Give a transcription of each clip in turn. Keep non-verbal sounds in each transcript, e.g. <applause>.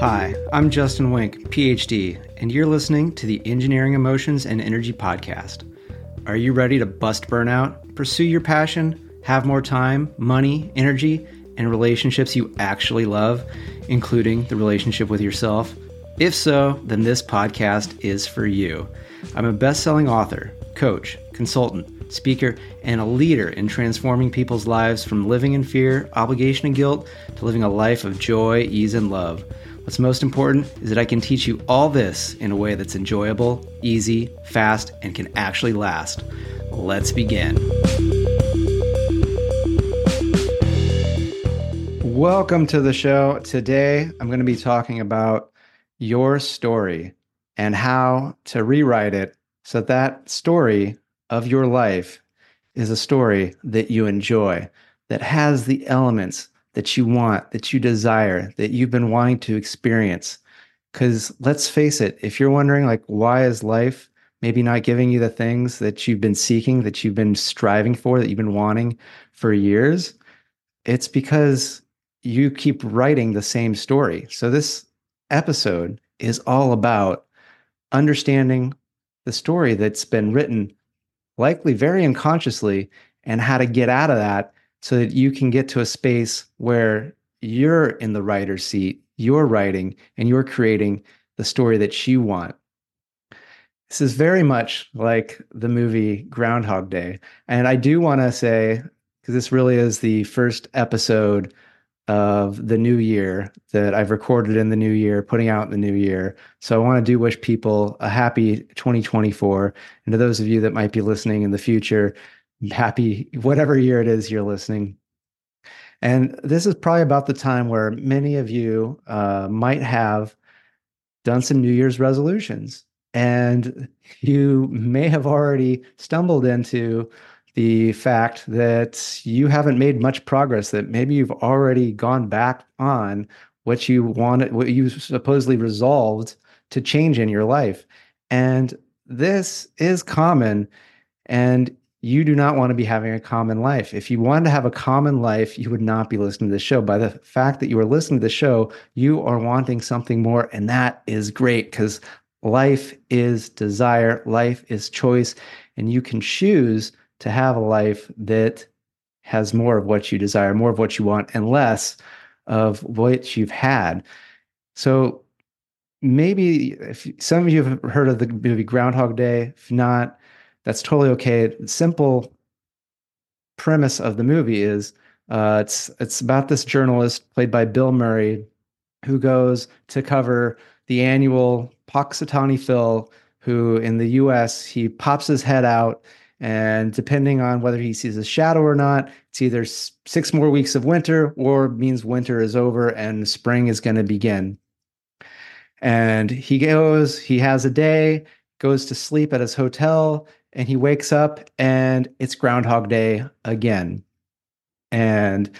Hi, I'm Justin Wenck, PhD, and you're listening to the Engineering Emotions and Energy Podcast. Are you ready to bust burnout, pursue your passion, have more time, money, energy, and relationships you actually love, including the relationship with yourself? If so, then this podcast is for you. I'm a best selling author, coach, consultant, speaker, and a leader in transforming people's lives from living in fear, obligation, and guilt to living a life of joy, ease, and love. What's most important is that I can teach you all this in a way that's enjoyable, easy, fast, and can actually last. Let's begin. Welcome to the show. Today, I'm going to be talking about your story and how to rewrite it so that, story of your life is a story that you enjoy, that has the elements that you want, that you desire, that you've been wanting to experience. Because let's face it, if you're wondering, like, why is life maybe not giving you the things that you've been seeking, that you've been striving for, that you've been wanting for years, it's because you keep writing the same story. So, this episode is all about understanding the story that's been written, likely very unconsciously, and how to get out of that so that you can get to a space where you're in the writer's seat, you're writing, and you're creating the story that you want. This is very much like the movie Groundhog Day. And I do want to say, because this really is the first episode of the new year that I've recorded in the new year, putting out in the new year. So I want to do wish people a happy 2024. And to those of you that might be listening in the future, happy whatever year it is you're listening. And this is probably about the time where many of you uh, might have done some New Year's resolutions. And you may have already stumbled into the fact that you haven't made much progress, that maybe you've already gone back on what you wanted, what you supposedly resolved to change in your life. And this is common. And you do not want to be having a common life. If you wanted to have a common life, you would not be listening to the show. By the fact that you are listening to the show, you are wanting something more. And that is great because life is desire, life is choice. And you can choose to have a life that has more of what you desire, more of what you want, and less of what you've had. So maybe if some of you have heard of the movie Groundhog Day, if not, that's totally okay. The simple premise of the movie is uh, it's it's about this journalist played by Bill Murray who goes to cover the annual Punxsutawney Phil, who in the U.S. he pops his head out, and depending on whether he sees a shadow or not, it's either six more weeks of winter or means winter is over and spring is going to begin. And he goes, he has a day, goes to sleep at his hotel, and he wakes up and it's Groundhog Day again. And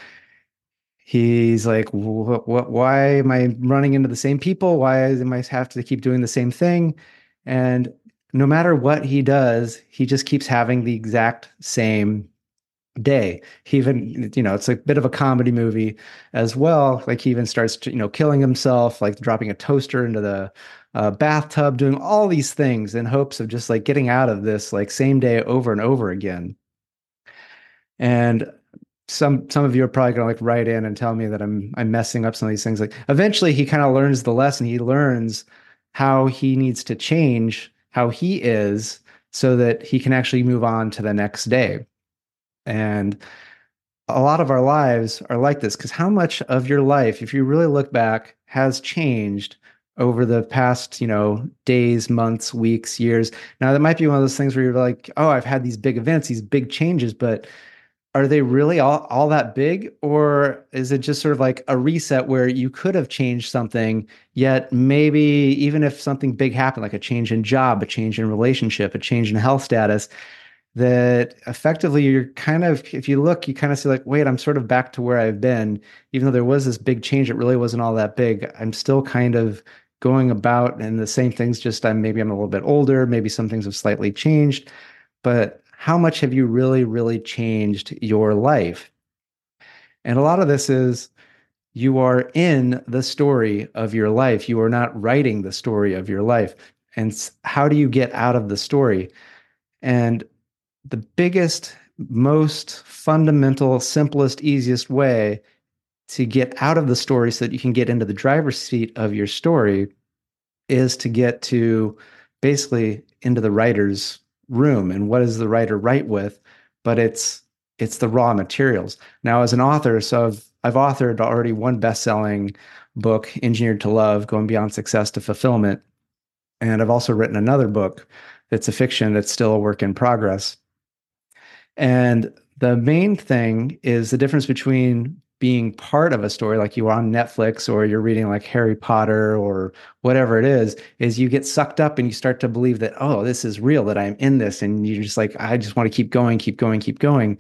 he's like, what, why am I running into the same people? Why am I have to keep doing the same thing? And no matter what he does, he just keeps having the exact same day. He even, you know, it's a bit of a comedy movie as well. Like he even starts, to, you know, killing himself, like dropping a toaster into the uh, bathtub, doing all these things in hopes of just like getting out of this like same day over and over again. And some some of you are probably gonna like write in and tell me that I'm I'm messing up some of these things. Like eventually he kind of learns the lesson. He learns how he needs to change how he is so that he can actually move on to the next day. And a lot of our lives are like this because how much of your life, if you really look back, has changed over the past, you know, days, months, weeks, years. Now that might be one of those things where you're like, oh, I've had these big events, these big changes, but are they really all, all that big? Or is it just sort of like a reset where you could have changed something, yet maybe even if something big happened, like a change in job, a change in relationship, a change in health status, that effectively you're kind of, if you look, you kind of see like, wait, I'm sort of back to where I've been. Even though there was this big change, it really wasn't all that big. I'm still kind of going about and the same things just i'm maybe i'm a little bit older maybe some things have slightly changed but how much have you really really changed your life and a lot of this is you are in the story of your life. You are not writing the story of your life. And how do you get out of the story? And the biggest, most fundamental, simplest, easiest way to get out of the story so that you can get into the driver's seat of your story is to get to basically into the writer's room and what does the writer write with but it's it's the raw materials. Now as an author so i've, I've authored already one best-selling book engineered to love going beyond success to fulfillment. And i've also written another book that's a fiction that's still a work in progress. And the main thing is the difference between being part of a story like you are on Netflix or you're reading like Harry Potter or whatever it is is you get sucked up and you start to believe that oh this is real that I'm in this and you're just like I just want to keep going keep going keep going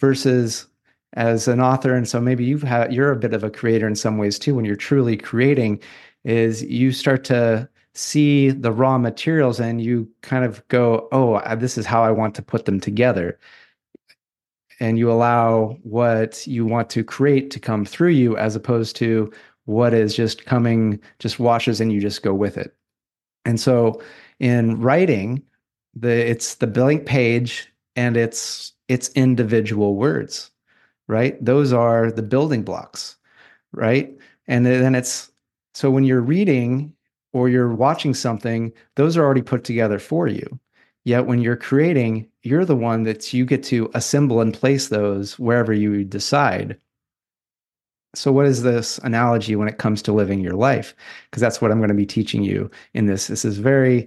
versus as an author and so maybe you've had you're a bit of a creator in some ways too when you're truly creating is you start to see the raw materials and you kind of go oh this is how I want to put them together and you allow what you want to create to come through you as opposed to what is just coming just washes and you just go with it. And so in writing the it's the blank page and it's it's individual words right? Those are the building blocks right? And then it's so when you're reading or you're watching something those are already put together for you Yet when you're creating, you're the one that you get to assemble and place those wherever you decide. So, what is this analogy when it comes to living your life? Because that's what I'm going to be teaching you in this. This is very,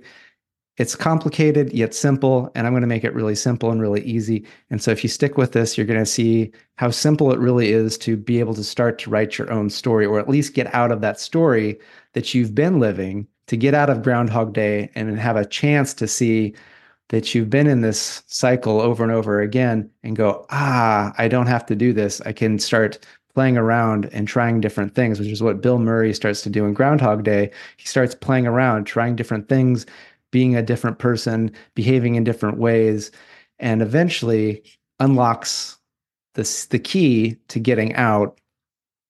it's complicated yet simple, and I'm going to make it really simple and really easy. And so, if you stick with this, you're going to see how simple it really is to be able to start to write your own story, or at least get out of that story that you've been living, to get out of Groundhog Day and have a chance to see that you've been in this cycle over and over again and go, ah, I don't have to do this. I can start playing around and trying different things, which is what Bill Murray starts to do in Groundhog Day. He starts playing around, trying different things, being a different person, behaving in different ways, and eventually unlocks the, the key to getting out.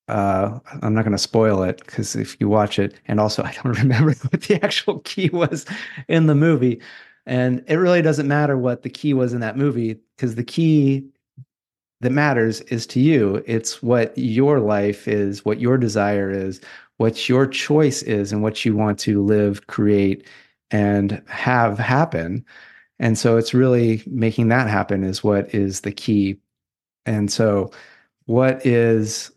Uh, I'm not going to spoil it because if you watch it, and also <laughs> I don't remember <laughs> what the actual key was in the movie, and it really doesn't matter what the key was in that movie because the key that matters is to you. It's what your life is, what your desire is, what your choice is, and what you want to live, create, and have happen. And so it's really making that happen is what is the key. And so what is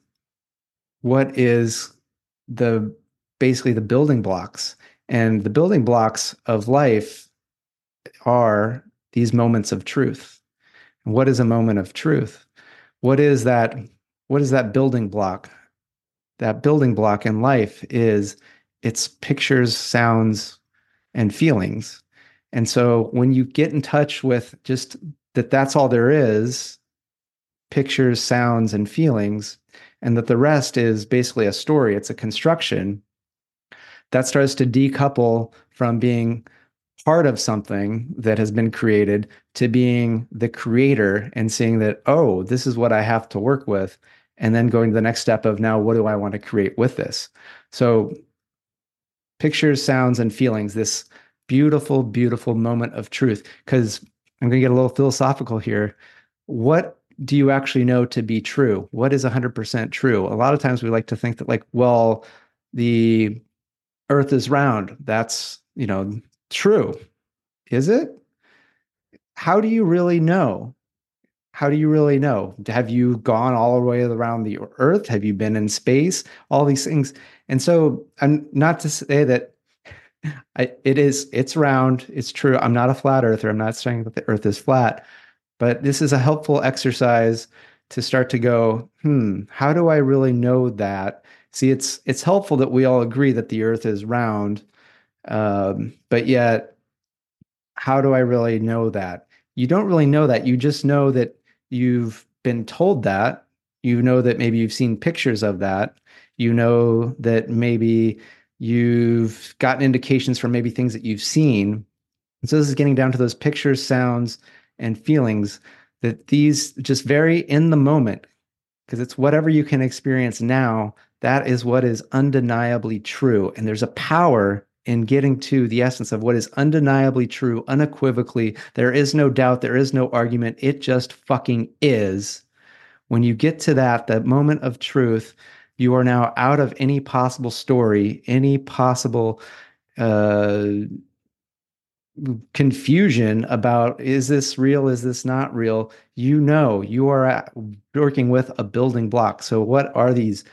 what is the basically the building blocks and the building blocks of life are these moments of truth. What is a moment of truth? What is that? What is that building block? That building block in life is it's pictures, sounds, and feelings. And so when you get in touch with just that, that's all there is pictures, sounds, and feelings, and that the rest is basically a story, it's a construction that starts to decouple from being part of something that has been created to being the creator and seeing that, oh, this is what I have to work with. And then going to the next step of now, what do I want to create with this? So, pictures, sounds, and feelings, this beautiful, beautiful moment of truth. Because I'm going to get a little philosophical here. What do you actually know to be true? What is 100% true? A lot of times we like to think that, like, well, the earth is round. That's, you know, true. Is it? How do you really know? How do you really know? Have you gone all the way around the earth? Have you been in space? All these things. And so I'm not to say that <laughs> I, it is, it's round. It's true. I'm not a flat earther. I'm not saying that the earth is flat, but this is a helpful exercise to start to go, hmm, how do I really know that? See, it's it's helpful that we all agree that the earth is round um, but yet, how do I really know that? You don't really know that. You just know that you've been told that. You know that maybe you've seen pictures of that. You know that maybe you've gotten indications from maybe things that you've seen. And so this is getting down to those pictures, sounds, and feelings that these just vary in the moment because it's whatever you can experience now. That is what is undeniably true. And there's a power in getting to the essence of what is undeniably true, unequivocally. There is no doubt, there is no argument. It just fucking is. When you get to that, that moment of truth, you are now out of any possible story, any possible uh, confusion about is this real, is this not real? You know, you are working with a building block. So, what are these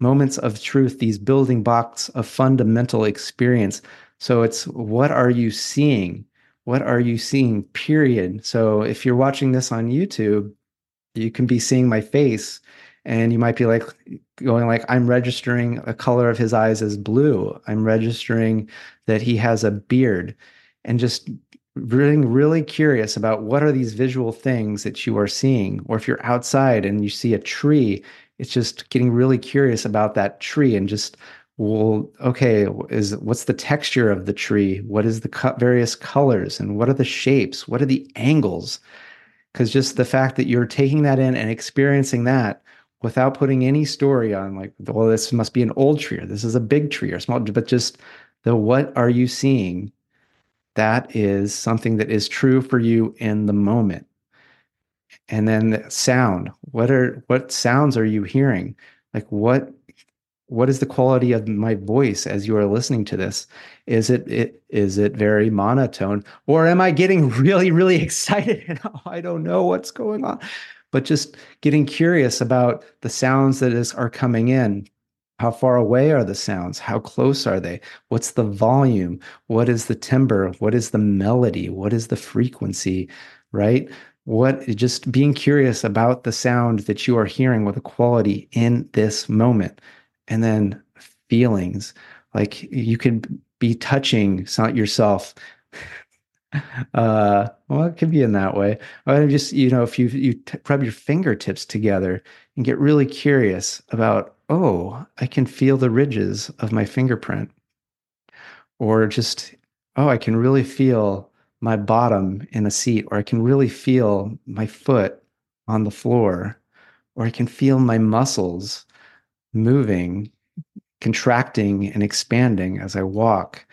moments of truth, these building blocks of fundamental experience? So, it's what are you seeing? What are you seeing? Period. So, if you're watching this on YouTube, you can be seeing my face and you might be like going like i'm registering a color of his eyes as blue i'm registering that he has a beard and just being really curious about what are these visual things that you are seeing or if you're outside and you see a tree it's just getting really curious about that tree and just well okay is what's the texture of the tree? What is the various colors? And what are the shapes? What are the angles? Because just the fact that you're taking that in and experiencing that without putting any story on like well this must be an old tree or this is a big tree or small but just the what are you seeing that is something that is true for you in the moment. And then sound what are what sounds are you hearing? Like what what is the quality of my voice as you are listening to this? Is it, it is it very monotone? Or am i getting <laughs> really really excited? And <laughs> i don't know what's going on. But just getting curious about the sounds that is, are coming in how far away are the sounds? How close are they? What's the volume? What is the timbre? What is the melody? What is the frequency? Right? What just being curious about the sound that you are hearing with the quality in this moment. And then feelings. Like you can be touching yourself. <laughs> Uh well it could be in that way. Or just you know if you you t- rub your fingertips together and get really curious about oh i can feel the ridges of my fingerprint or just oh i can really feel my bottom in a seat or i can really feel my foot on the floor or i can feel my muscles moving contracting and expanding as i walk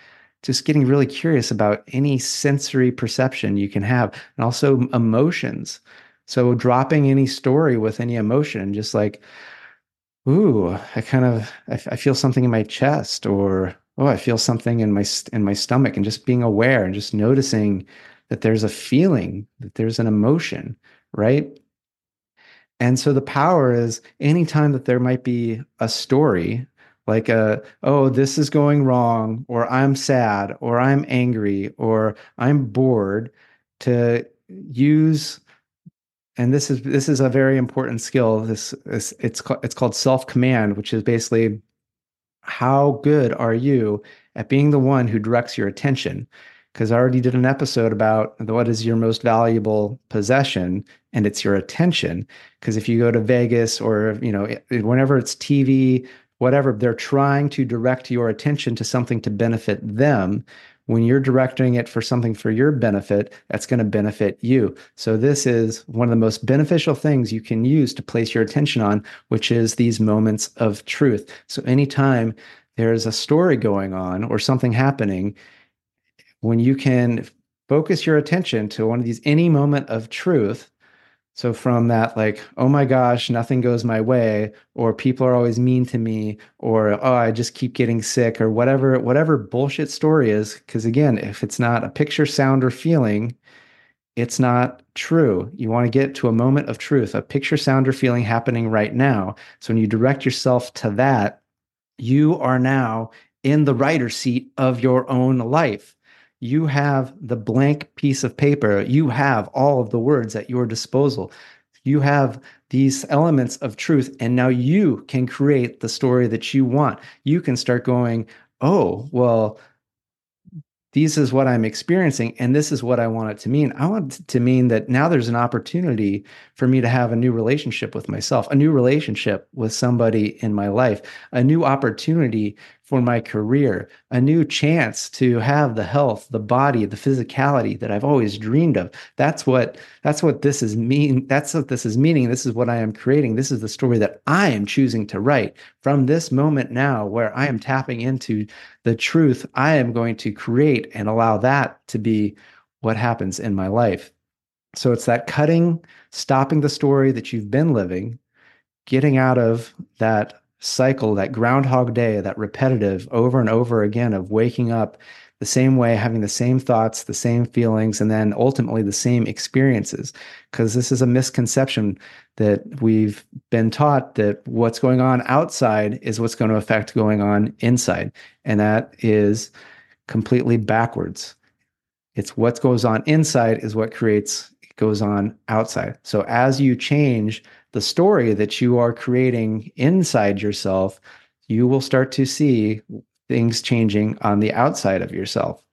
just getting really curious about any sensory perception you can have and also emotions. So dropping any story with any emotion, just like, ooh, I kind of I, I feel something in my chest, or oh, I feel something in my in my stomach, and just being aware and just noticing that there's a feeling, that there's an emotion, right? And so the power is anytime that there might be a story like a oh this is going wrong or i'm sad or i'm angry or i'm bored to use and this is this is a very important skill. This is it's it's called self command which is basically how good are you at being the one who directs your attention? Because I already did an episode about what is your most valuable possession and it's your attention. Because if you go to Vegas or you know whenever it's TV whatever they're trying to direct your attention to something to benefit them when you're directing it for something for your benefit that's going to benefit you. So this is one of the most beneficial things you can use to place your attention on which is these moments of truth. So anytime there's a story going on or something happening when you can focus your attention to one of these any moment of truth so from that, like, oh my gosh, nothing goes my way, or people are always mean to me, or oh, I just keep getting sick, or whatever, whatever bullshit story is. Because again, if it's not a picture, sound, or feeling, it's not true. You want to get to a moment of truth, a picture, sound, or feeling happening right now. So when you direct yourself to that, you are now in the writer's seat of your own life you have the blank piece of paper. You have all of the words at your disposal. You have these elements of truth, and now you can create the story that you want. You can start going, oh, well, this is what I'm experiencing, and this is what I want it to mean. I want it to mean that now there's an opportunity for me to have a new relationship with myself, a new relationship with somebody in my life, a new opportunity for my career, a new chance to have the health, the body, the physicality that I've always dreamed of. That's what that's what this is mean. That's what this is meaning. This is what I am creating. This is the story that I am choosing to write from this moment now where I am tapping into the truth. I am going to create and allow that to be what happens in my life. So it's that cutting, stopping the story that you've been living, getting out of that cycle, that groundhog day, that repetitive over and over again of waking up the same way, having the same thoughts, the same feelings, and then ultimately the same experiences. Because this is a misconception that we've been taught that what's going on outside is what's going to affect going on inside. And that is completely backwards. It's what goes on inside is what creates goes on outside. So as you change the story that you are creating inside yourself, you will start to see things changing on the outside of yourself.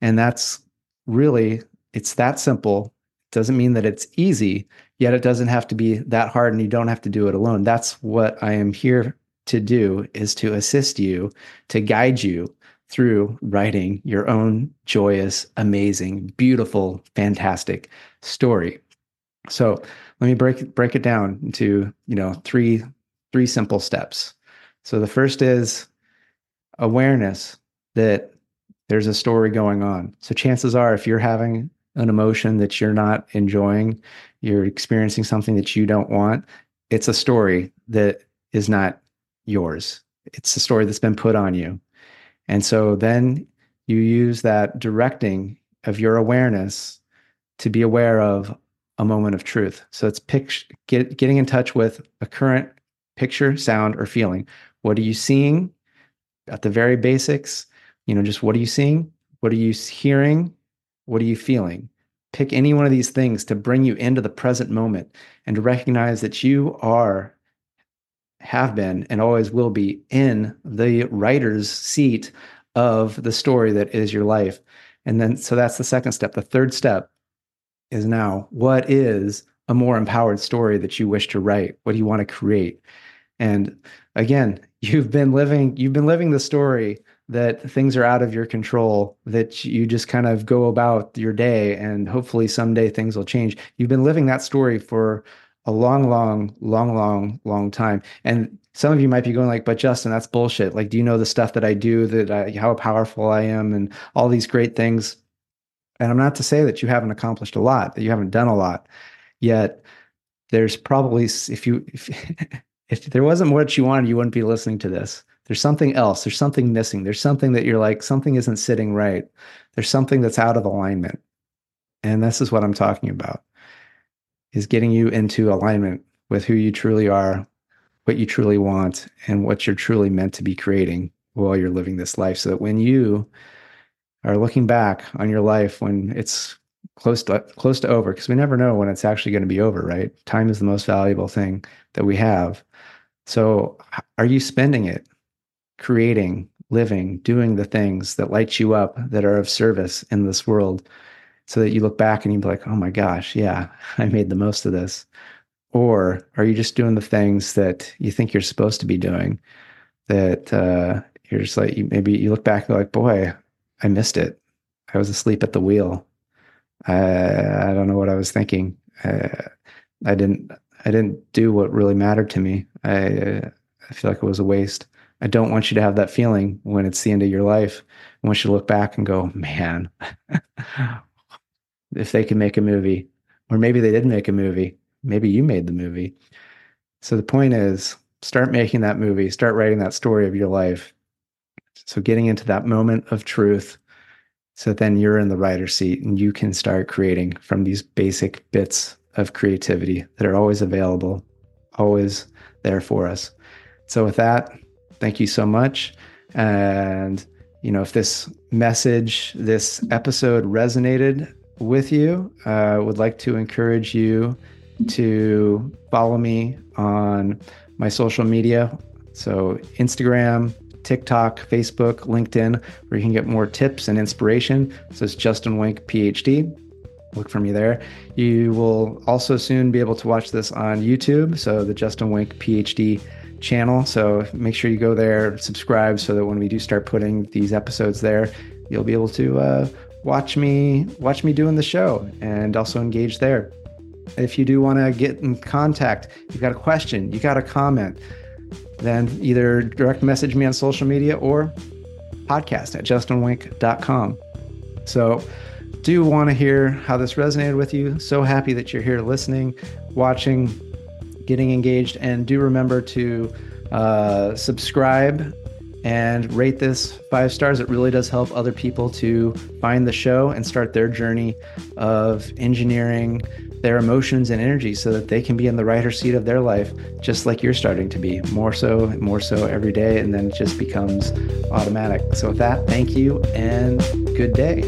And that's really, it's that simple. Doesn't mean that it's easy, yet it doesn't have to be that hard and you don't have to do it alone. That's what I am here to do is to assist you, to guide you through writing your own joyous, amazing, beautiful, fantastic story. So let me break break it down into you know three three simple steps. So the first is awareness that there's a story going on. So chances are, if you're having an emotion that you're not enjoying, you're experiencing something that you don't want, it's a story that is not yours. It's a story that's been put on you. And so then you use that directing of your awareness to be aware of a moment of truth. So it's pic- get, getting in touch with a current picture, sound, or feeling. What are you seeing? at the very basics, you know, just what are you seeing? What are you hearing? What are you feeling? Pick any one of these things to bring you into the present moment and to recognize that you are, have been, and always will be in the writer's seat of the story that is your life. And then, so that's the second step. The third step is now. What is a more empowered story that you wish to write? What do you want to create? And again, <laughs> you've been living you've been living the story that things are out of your control that you just kind of go about your day and hopefully someday things will change. You've been living that story for a long long long long long time. And some of you might be going like but justin that's bullshit. Like do you know the stuff that i do that I, how powerful i am and all these great things and i'm not to say that you haven't accomplished a lot that you haven't done a lot yet there's probably if you if, <laughs> if there wasn't what you wanted, you wouldn't be listening to this. There's something else. There's something missing. There's something that you're like, something isn't sitting right. There's something that's out of alignment. And this is what I'm talking about is getting you into alignment with who you truly are, what you truly want, and what you're truly meant to be creating while you're living this life. So that when you are looking back on your life when it's close to close to over, because we never know when it's actually going to be over, right? Time is the most valuable thing that we have. So, are you spending it creating, living, doing the things that light you up that are of service in this world so that you look back and you be like, oh my gosh, yeah, <laughs> I made the most of this? Or are you just doing the things that you think you're supposed to be doing that uh, you're just like, maybe you look back and like, boy, I missed it. I was asleep at the wheel. I, I don't know what I was thinking. I, I didn't I didn't do what really mattered to me. I I feel like it was a waste. I don't want you to have that feeling when it's the end of your life. I want you to look back and go, man, <laughs> if they can make a movie, or maybe they did make a movie, maybe you made the movie. So the point is, start making that movie, start writing that story of your life. So getting into that moment of truth, so then you're in the writer's seat and you can start creating from these basic bits of creativity that are always available, always there for us. So, with that, thank you so much. And, you know, if this message, this episode resonated with you, I uh, would like to encourage you to follow me on my social media. So, Instagram, TikTok, Facebook, LinkedIn, where you can get more tips and inspiration. So, it's Justin Wenck, PhD look for me there. You will also soon be able to watch this on YouTube. So the Justin Wenck PhD channel. So make sure you go there, subscribe, so that when we do start putting these episodes there, you'll be able to uh, watch me watch me doing the show and also engage there. If you do want to get in contact, you've got a question, you got a comment, then either direct message me on social media or podcast at justinwenck.com. So, do want to hear how this resonated with you. So happy that you're here listening, watching, getting engaged, and do remember to uh, subscribe and rate this five stars. It really does help other people to find the show and start their journey of engineering their emotions and energy so that they can be in the writer seat of their life, just like you're starting to be more so, more so every day. And then it just becomes automatic. So, with that, thank you and good day.